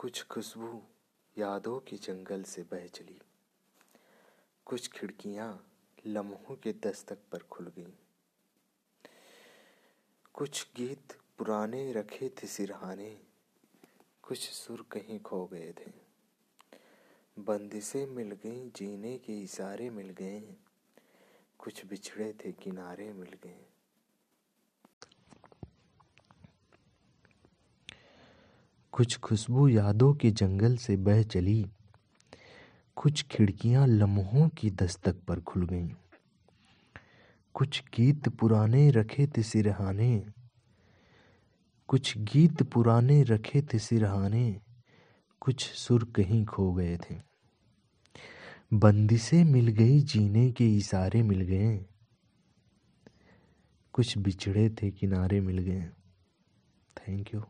कुछ खुशबू यादों के जंगल से बह चली। कुछ खिड़कियाँ लम्हों के दस्तक पर खुल गईं। कुछ गीत पुराने रखे थे सिरहाने, कुछ सुर कहीं खो गए थे। बंदिशें मिल गईं, जीने के इशारे मिल गए। कुछ बिछड़े थे किनारे मिल गए। कुछ खुशबू यादों के जंगल से बह चली। कुछ खिड़कियाँ लम्हों की दस्तक पर खुल गईं। कुछ गीत पुराने रखे थे सिरहाने। कुछ गीत पुराने रखे थे सिरहाने। कुछ सुर कहीं खो गए थे। बंदिशें मिल गई, जीने के इशारे मिल गए। कुछ बिछड़े थे, किनारे मिल गए। Thank you